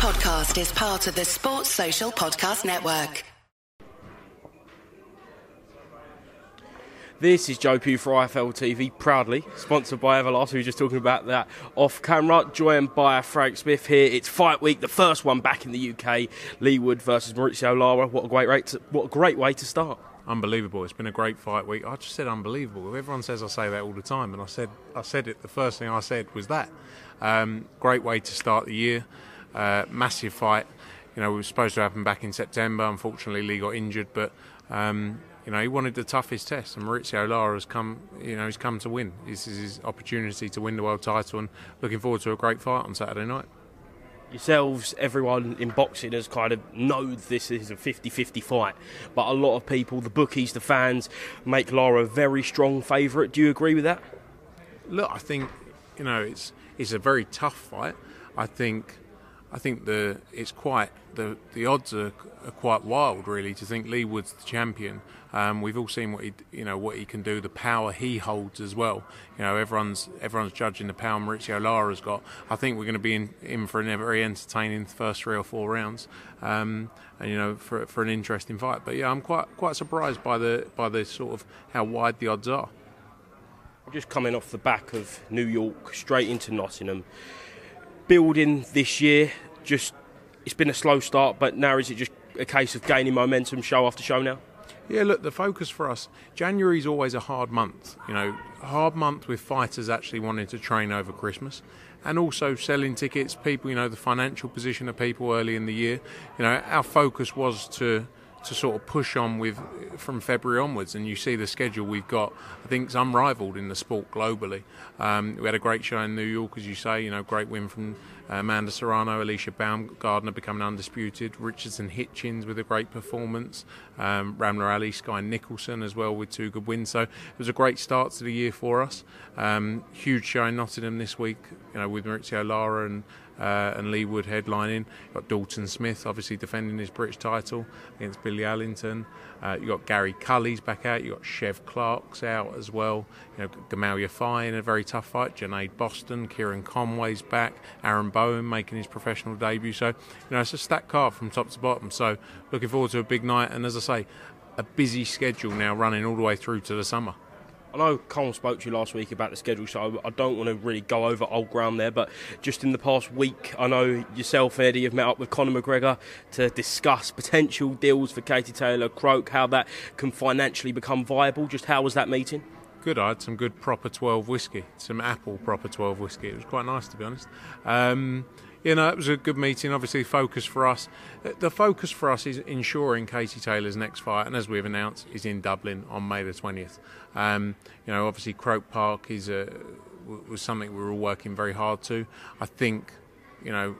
podcast is part of the Sports Social Podcast Network. This is Joe Pugh for IFL TV, proudly sponsored by Everlast. We were just talking about that off camera, joined by Frank Smith here. It's fight week, the first one back in the UK. Leigh Wood versus Mauricio Lara. What a great rate! To, what a great way to start. Unbelievable! It's been a great fight week. I just said unbelievable. Everyone says I say that all the time, and I said I said it. The first thing I said was that. Um, great way to start the year. Uh, massive fight. You know, it was supposed to happen back in September. Unfortunately, Leigh got injured, but um, you know, he wanted the toughest test, and Mauricio Lara has come. You know, he's come to win. This is his opportunity to win the world title, and looking forward to a great fight on Saturday night. Yourselves, everyone in boxing has kind of knows this is a 50-50 fight, but a lot of people, the bookies, the fans, make Lara a very strong favourite. Do you agree with that? Look, I think you know it's it's a very tough fight. I think I think the it's quite the the odds are, are quite wild really to think Leigh Wood's the champion. Um, we've all seen what he you know what he can do, the power he holds as well. You know everyone's everyone's judging the power Mauricio Lara's got. I think we're going to be in, in for a very entertaining first three or four rounds, um, and you know for for an interesting fight. But yeah, I'm quite quite surprised by the by the sort of how wide the odds are. Just coming off the back of New York straight into Nottingham building this year? Just it's been a slow start, but now is it just a case of gaining momentum show after show now? Yeah, look, the focus for us, January is always a hard month. You know, hard month with fighters actually wanting to train over Christmas and also selling tickets, people, you know, the financial position of people early in the year. You know, our focus was to to sort of push on with from February onwards. And you see the schedule we've got. I think it's unrivaled in the sport globally. Um, we had a great show in New York, as you say. You know, great win from uh, Amanda Serrano, Alicia Baumgardner becoming undisputed, Richardson Hitchens with a great performance, um, Ramla Ali, Skye Nicholson as well with two good wins. So it was a great start to the year for us. Um, huge show in Nottingham this week. You know, with Mauricio Lara and uh, and Leigh Wood headlining. You've got Dalton Smith, obviously defending his British title against Billy Allington. Uh, you've got Gary Cully's back out. You've got Chev Clarke's out as well. You know, Gamal Yafai in a very tough fight. Junaid Bostan, Kieran Conway's back. Aaron Bowen making his professional debut. So, you know, it's a stacked card from top to bottom. So, looking forward to a big night. And as I say, a busy schedule now running all the way through to the summer. I know Cole spoke to you last week about the schedule, so I don't want to really go over old ground there. But just in the past week, I know yourself, Eddie, have met up with Conor McGregor to discuss potential deals for Katie Taylor, Croke, how that can financially become viable. Just how was that meeting? Good. I had some good proper 12 whiskey, some apple proper 12 whiskey. It was quite nice, to be honest. Um, you know, it was a good meeting. Obviously, focus for us. The focus for us is ensuring Katie Taylor's next fight, and as we've announced, is in Dublin on May the 20th. Um, you know, obviously, Croke Park is a, was something we were all working very hard to. I think, you know,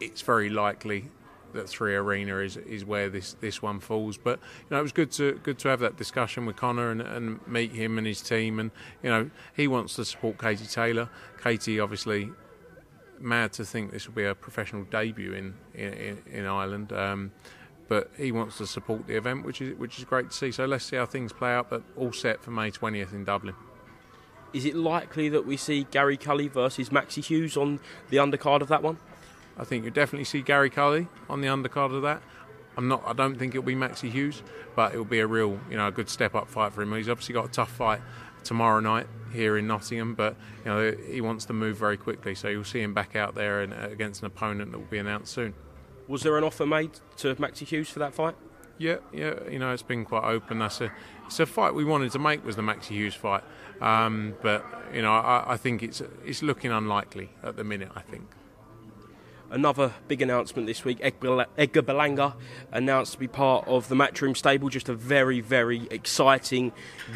it's very likely that Three Arena is is where this, this one falls. But you know, it was good to good to have that discussion with Conor and, and meet him and his team. And you know, he wants to support Katie Taylor. Katie obviously mad to think this will be a professional debut in in, in Ireland. Um, but he wants to support the event, which is which is great to see. So let's see how things play out. But all set for May 20th in Dublin. Is it likely that we see Gary Cully versus Maxi Hughes on the undercard of that one? I think you'll definitely see Gary Cully on the undercard of that. I'm not. I don't think it'll be Maxi Hughes, but it'll be a real, you know, a good step up fight for him. He's obviously got a tough fight tomorrow night here in Nottingham, but you know he wants to move very quickly, so you'll see him back out there and, uh, against an opponent that will be announced soon. Was there an offer made to Maxi Hughes for that fight? Yeah, yeah, you know it's been quite open. That's a it's a fight we wanted to make was the Maxi Hughes fight, um, but you know I, I think it's it's looking unlikely at the minute. I think. Another big announcement this week Edgar Berlanga announced to be part of the Matchroom stable. Just a very, very exciting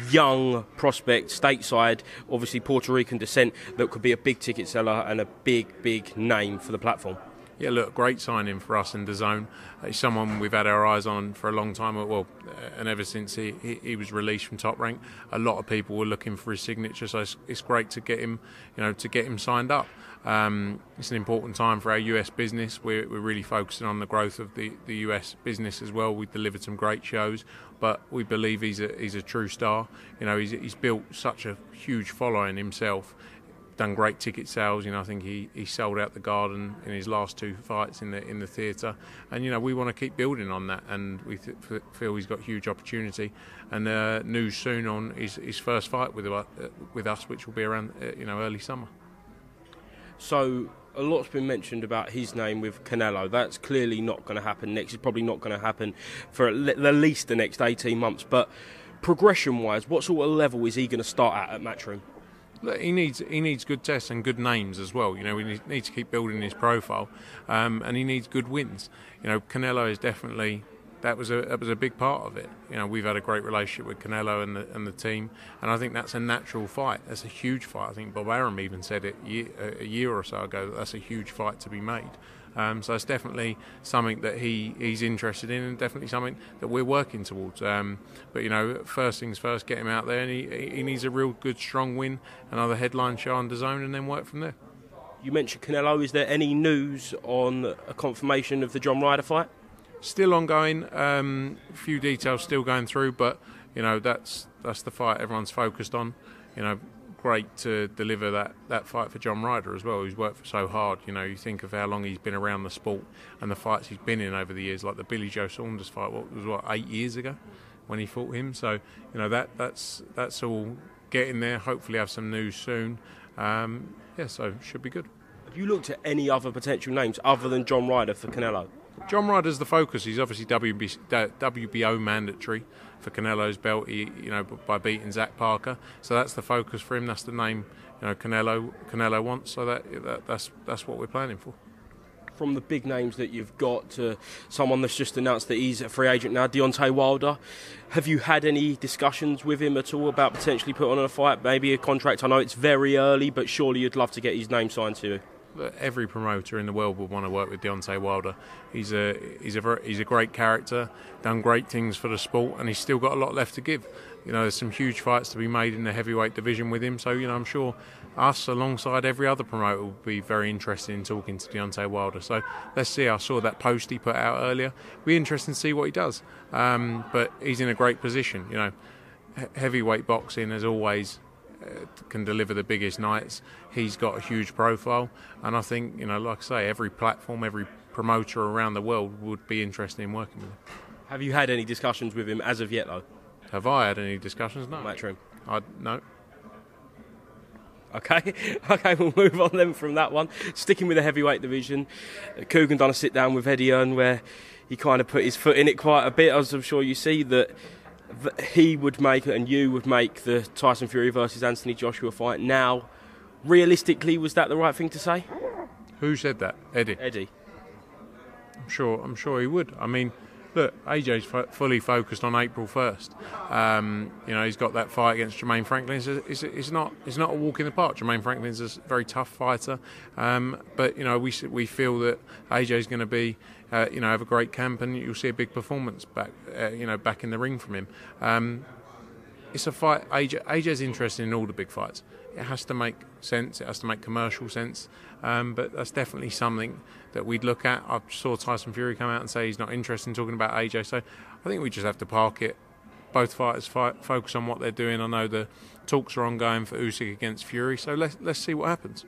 young prospect stateside, obviously Puerto Rican descent, that could be a big ticket seller and a big, big name for the platform. Yeah, look, great signing for us in DAZN. Uh, he's someone we've had our eyes on for a long time. Uh, well, uh, and ever since he, he, he, was released from Top Rank, a lot of people were looking for his signature. So it's, it's great to get him, you know, to get him signed up. Um, it's an important time for our US business. We're, we're really focusing on the growth of the, the US business as well. We've delivered some great shows, but we believe he's a he's a true star. You know, he's, he's built such a huge following himself done great ticket sales. You know, I think he, he sold out the Garden in his last two fights in the in the theatre, and you know we want to keep building on that, and we th- feel he's got huge opportunity. And uh, news soon on his, his first fight with uh, with us, which will be around uh, you know early summer. So a lot's been mentioned about his name with Canelo. That's clearly not going to happen next. It's probably not going to happen for at least the next 18 months. But progression wise, what sort of level is he going to start at at Matchroom? He needs he needs good tests and good names as well. You know, we need, need to keep building his profile, um, and he needs good wins. You know, Canelo is definitely that was a that was a big part of it. You know, we've had a great relationship with Canelo and the and the team, and I think that's a natural fight. That's a huge fight. I think Bob Arum even said it year, a year or so ago that that's a huge fight to be made. Um, so it's definitely something that he, he's interested in, and definitely something that we're working towards. Um, but you know, first things first, get him out there, and he, he needs a real good, strong win, another headline show on DAZN, and then work from there. You mentioned Canelo. Is there any news on a confirmation of the John Ryder fight? Still ongoing. Um, a few details still going through, but you know that's that's the fight everyone's focused on. You know, great to deliver that, that fight for John Ryder as well, who's worked so hard. You know, you think of how long he's been around the sport and the fights he's been in over the years, like the Billy Joe Saunders fight. What was what eight years ago when he fought him? So you know that that's that's all getting there. Hopefully, have some news soon. Um, yeah, so should be good. Have you looked at any other potential names other than John Ryder for Canelo? John Ryder's the focus. He's obviously WB, WBO mandatory for Canelo's belt, he, you know, by beating Zach Parker. So that's the focus for him. That's the name, you know, Canelo Canelo wants. So that, that that's that's what we're planning for. From the big names that you've got to someone that's just announced that he's a free agent now, Deontay Wilder. Have you had any discussions with him at all about potentially putting on a fight, maybe a contract? I know it's very early, but surely you'd love to get his name signed to every promoter in the world would want to work with Deontay Wilder. He's a he's a he's a great character, done great things for the sport, and he's still got a lot left to give. You know, there's some huge fights to be made in the heavyweight division with him. So you know, I'm sure us alongside every other promoter will be very interested in talking to Deontay Wilder. So let's see. I saw that post he put out earlier. Be interesting to see what he does. Um, but he's in a great position. You know, heavyweight boxing as always Uh, can deliver the biggest nights. He's got a huge profile, and I think you know, like I say, every platform, every promoter around the world would be interested in working with him. Have you had any discussions with him as of yet, though? Have I had any discussions? No. Matchroom. I no. Okay, okay, we'll move on then from that one. Sticking with the heavyweight division, Kugan done a sit down with Eddie Hearn where he kind of put his foot in it quite a bit, as I'm sure you see that he would make and you would make the Tyson Fury versus Anthony Joshua fight. Now, realistically, was that the right thing to say? Who said that? Eddie. Eddie. I'm sure. I'm sure he would. I mean, look, AJ's f- fully focused on April 1st. Um, you know, he's got that fight against Jermaine Franklin. It's, it's, it's, not it's not a walk in the park. Jermaine Franklin's a very tough fighter, um, but you know, we we feel that AJ's going to be. Uh, you know, have a great camp, and you'll see a big performance back, uh, you know, back in the ring from him. Um, it's a fight. AJ, AJ's interested in all the big fights. It has to make sense. It has to make commercial sense. Um, but that's definitely something that we'd look at. I saw Tyson Fury come out and say he's not interested in talking about AJ. So I think we just have to park it. Both fighters fight, focus on what they're doing. I know the talks are ongoing for Usyk against Fury. So let's let's see what happens.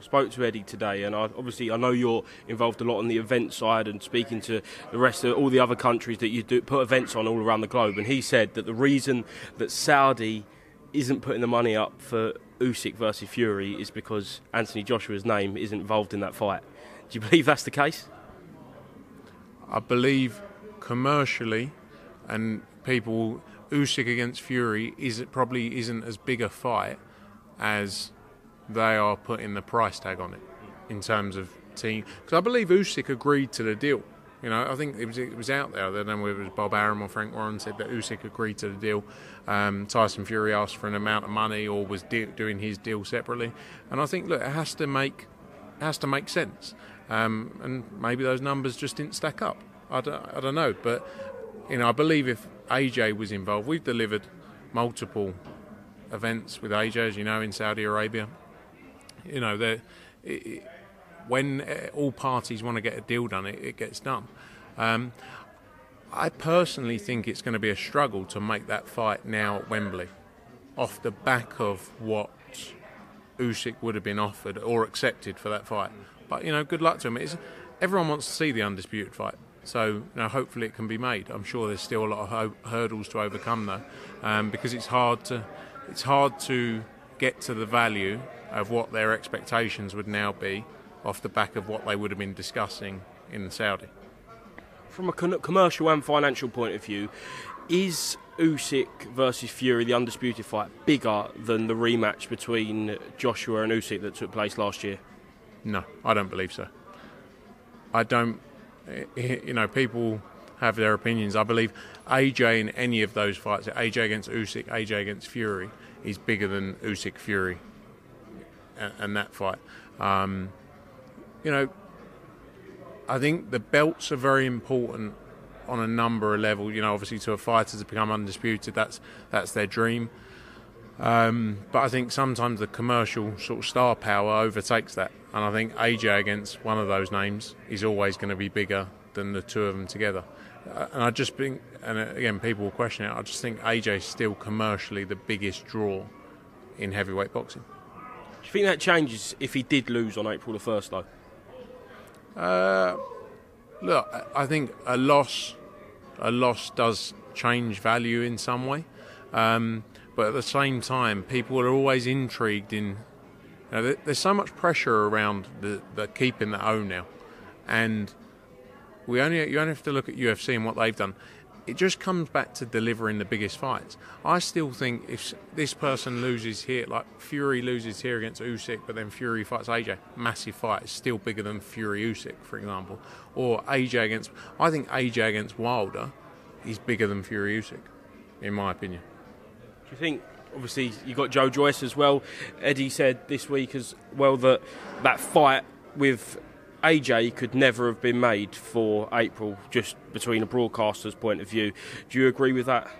I spoke to Eddie today, and I, obviously I know you're involved a lot on the event side and speaking to the rest of all the other countries that you do put events on all around the globe. And he said that the reason that Saudi isn't putting the money up for Usyk versus Fury is because Anthony Joshua's name isn't involved in that fight. Do you believe that's the case? I believe commercially, and people Usyk against Fury is it probably isn't as big a fight as they are putting the price tag on it in terms of team. Because I believe Usyk agreed to the deal. You know, I think it was it was out there. I don't know whether it was Bob Arum or Frank Warren said that Usyk agreed to the deal. Um, Tyson Fury asked for an amount of money or was de- doing his deal separately. And I think, look, it has to make has to make sense. Um, and maybe those numbers just didn't stack up. I don't, I don't know, but you know, I believe if AJ was involved, we've delivered multiple events with AJ, as you know, in Saudi Arabia you know, it, it, when uh, all parties want to get a deal done, it, it gets done. Um, I personally think it's going to be a struggle to make that fight now at Wembley, off the back of what Usyk would have been offered or accepted for that fight. But you know, good luck to him. It's, everyone wants to see the undisputed fight. So you know, hopefully it can be made. I'm sure there's still a lot of ho- hurdles to overcome though, um, because it's hard to it's hard to get to the value of what their expectations would now be off the back of what they would have been discussing in Saudi. From a commercial and financial point of view, is Usyk versus Fury, the undisputed fight, bigger than the rematch between Joshua and Usyk that took place last year? No, I don't believe so. I don't. Eh, eh, you know, people have their opinions. I believe AJ in any of those fights, AJ against Usyk, AJ against Fury, is bigger than Usyk Fury, and, that fight. Um, you know, I think the belts are very important on a number of levels. You know, obviously to a fighter to become undisputed, that's that's their dream. Um, but I think sometimes the commercial sort of star power overtakes that, and I think AJ against one of those names is always going to be bigger than the two of them together. Uh, and I just think, and again, people will question it. I just think AJ is still commercially the biggest draw in heavyweight boxing. Do you think that changes if he did lose on April the first, though? Uh, look, I think a loss, a loss does change value in some way, um, but at the same time, people are always intrigued in. You know, there's so much pressure around the, the keeping the O now, and we only you only have to look at UFC and what they've done it just comes back to delivering the biggest fights. I still think if this person loses here, like Fury loses here against Usyk, but then Fury fights AJ, massive fight, it's still bigger than Fury Usyk, for example. Or AJ against, I think AJ against Wilder is bigger than Fury Usyk, in my opinion. Do you think? Obviously, you got Joe Joyce as well. Eddie said this week as well that that fight with AJ could never have been made for April, just between a broadcaster's point of view. Do you agree with that?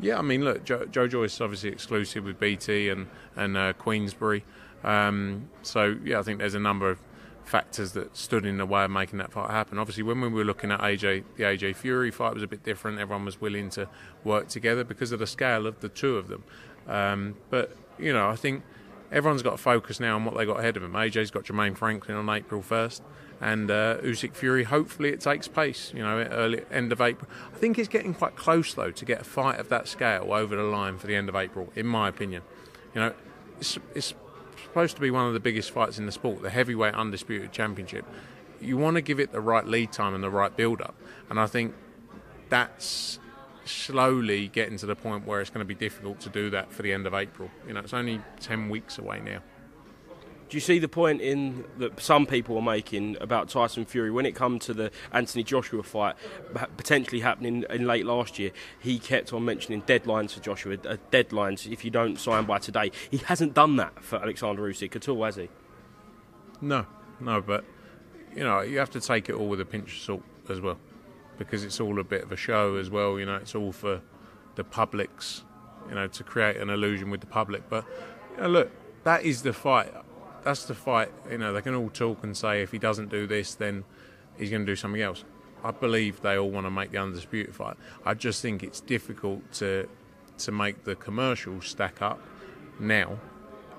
Yeah, I mean, look, Joe, Joe Joyce is obviously exclusive with BT and and uh, Queensberry, um, so yeah, I think there's a number of factors that stood in the way of making that fight happen. Obviously, when we were looking at AJ, the AJ Fury fight was a bit different. Everyone was willing to work together because of the scale of the two of them. Um, but you know, I think everyone's got to focus now on what they got ahead of them. AJ's got Jermaine Franklin on April 1st, and uh, Usyk Fury. Hopefully, it takes place. You know, early end of April. I think it's getting quite close though to get a fight of that scale over the line for the end of April. In my opinion, you know, it's, it's supposed to be one of the biggest fights in the sport, the heavyweight undisputed championship. You want to give it the right lead time and the right build up, and I think that's slowly getting to the point where it's going to be difficult to do that for the end of April. You know, it's only 10 weeks away now. Do you see the point in that some people are making about Tyson Fury when it comes to the Anthony Joshua fight potentially happening in late last year? He kept on mentioning deadlines for Joshua, uh, deadlines if you don't sign by today. He hasn't done that for Alexander Usyk at all, has he? No, no, but you know you have to take it all with a pinch of salt as well because it's all a bit of a show as well. You know, it's all for the public's, you know, to create an illusion with the public. But you know, look, that is the fight. That's the fight. You know, they can all talk and say if he doesn't do this, then he's going to do something else. I believe they all want to make the undisputed fight. I just think it's difficult to to make the commercials stack up now,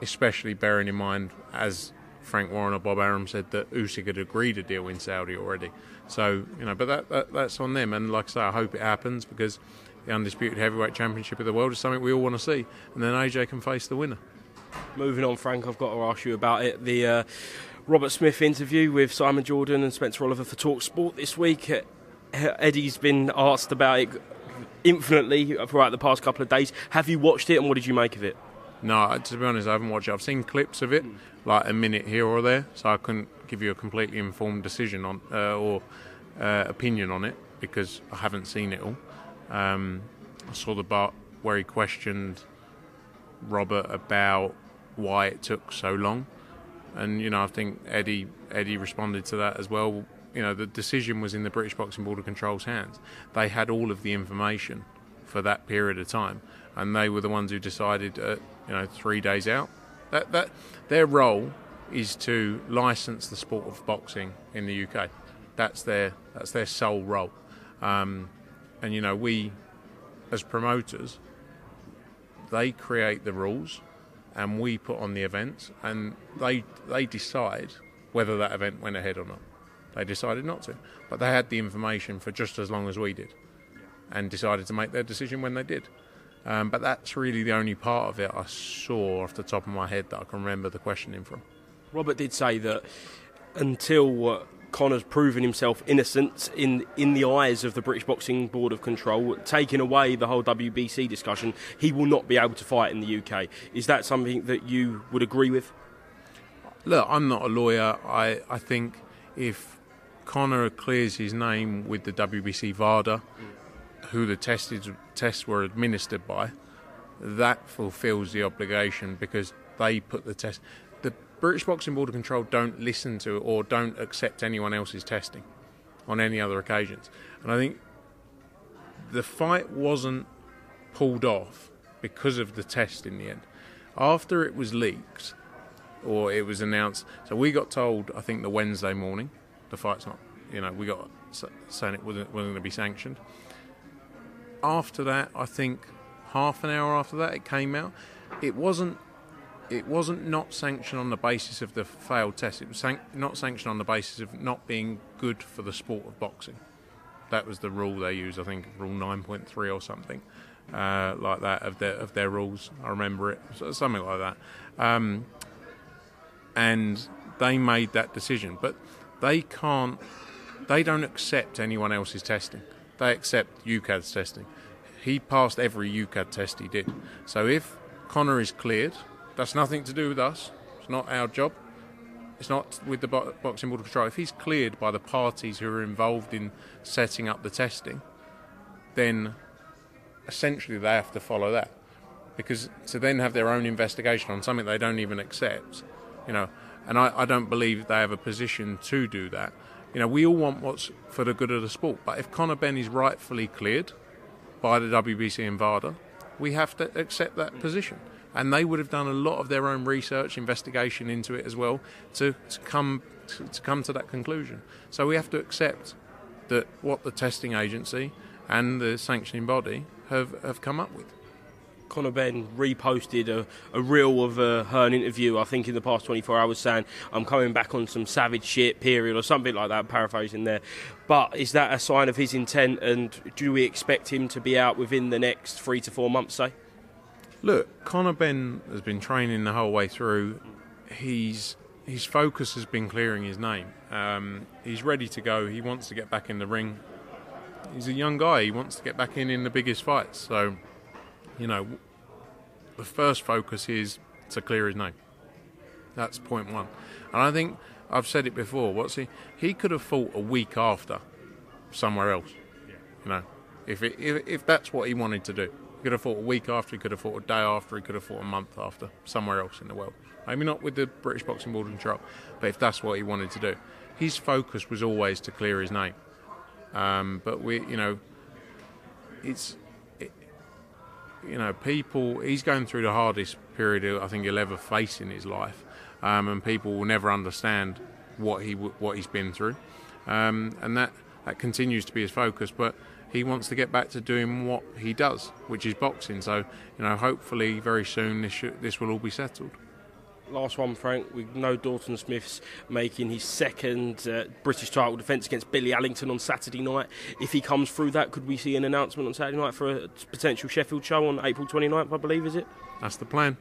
especially bearing in mind as Frank Warren or Bob Arum said that Usyk had agreed a deal in Saudi already. So you know, but that, that that's on them. And like I say, I hope it happens because the undisputed heavyweight championship of the world is something we all want to see, and then AJ can face the winner. Moving on, Frank, I've got to ask you about it. The uh, Robert Smith interview with Simon Jordan and Spencer Oliver for Talk Sport this week. Eddie's been asked about it infinitely throughout the past couple of days. Have you watched it, and what did you make of it? No, to be honest, I haven't watched it. I've seen clips of it, like a minute here or there, so I couldn't give you a completely informed decision on uh, or uh, opinion on it because I haven't seen it all. Um, I saw the part where he questioned Robert about why it took so long, and you know I think Eddie Eddie responded to that as well. You know the decision was in the British Boxing Board of Control's hands. They had all of the information for that period of time, and they were the ones who decided. Uh, you know, three days out. That that their role is to license the sport of boxing in the UK. That's their that's their sole role. Um, and you know, we as promoters, they create the rules, and we put on the events, and they they decide whether that event went ahead or not. They decided not to, but they had the information for just as long as we did, and decided to make their decision when they did. Um, but that's really the only part of it I saw off the top of my head that I can remember the questioning from. Robert did say that until uh, Conor's proven himself innocent in in the eyes of the British Boxing Board of Control, taking away the whole WBC discussion, he will not be able to fight in the UK. Is that something that you would agree with? Look, I'm not a lawyer. I, I think if Conor clears his name with the WBC VADA, who the tested, tests were administered by, that fulfills the obligation because they put the test. The British Boxing Board of Control don't listen to or don't accept anyone else's testing on any other occasions. And I think the fight wasn't pulled off because of the test in the end. After it was leaked or it was announced, so we got told, I think, the Wednesday morning, the fight's not, you know, we got saying it wasn't, wasn't going to be sanctioned after that, I think half an hour after that, it came out. It wasn't. It wasn't not sanctioned on the basis of the failed test. It was san- not sanctioned on the basis of not being good for the sport of boxing. That was the rule they used. I think rule nine point three or something uh, like that of their of their rules. I remember it, something like that. Um, and they made that decision, but they can't. They don't accept anyone else's testing they accept UKAD's testing. He passed every UKAD test he did. So if Conor is cleared, that's nothing to do with us. It's not our job. It's not with the Boxing Board of Control. If he's cleared by the parties who are involved in setting up the testing, then essentially they have to follow that. Because to then have their own investigation on something they don't even accept, you know, and I, I don't believe they have a position to do that. You know, we all want what's for the good of the sport. But if Conor Benn is rightfully cleared by the WBC and VADA, we have to accept that position. And they would have done a lot of their own research, investigation into it as well to, to come to, to come to that conclusion. So we have to accept that what the testing agency and the sanctioning body have, have come up with. Conor Benn reposted a, a reel of uh, her interview, I think, in the past 24 hours, saying, I'm coming back on some savage shit, period, or something like that, paraphrasing there. But is that a sign of his intent, and do we expect him to be out within the next three to four months, say? Look, Conor Benn has been training the whole way through. He's his focus has been clearing his name. Um, he's ready to go. He wants to get back in the ring. He's a young guy. He wants to get back in in the biggest fights. So you know, the first focus is to clear his name. That's point one. And I think I've said it before. What's he? He could have fought a week after somewhere else. You know, if, it, if if that's what he wanted to do, he could have fought a week after. He could have fought a day after. He could have fought a month after somewhere else in the world. Maybe not with the British Boxing Board control, but if that's what he wanted to do, his focus was always to clear his name. Um, but we, you know, it's you know, people, he's going through the hardest period I think he'll ever face in his life, um, and people will never understand what he what he's been through, um, and that that continues to be his focus. But he wants to get back to doing what he does, which is boxing. So, you know, hopefully very soon this should, this will all be settled last one, Frank. We know Dalton Smith's making his second uh, British title defence against Billy Allington on Saturday night. If he comes through that, could we see an announcement on Saturday night for a potential Sheffield show on April 29th, I believe, is it? That's the plan.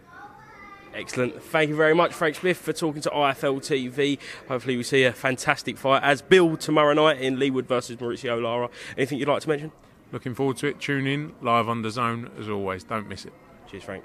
Excellent. Thank you very much, Frank Smith, for talking to IFL TV. Hopefully, we see a fantastic fight as Bill tomorrow night in Leigh Wood versus Mauricio Lara. Anything you'd like to mention? Looking forward to it. Tune in live on DAZN as always. Don't miss it. Cheers, Frank.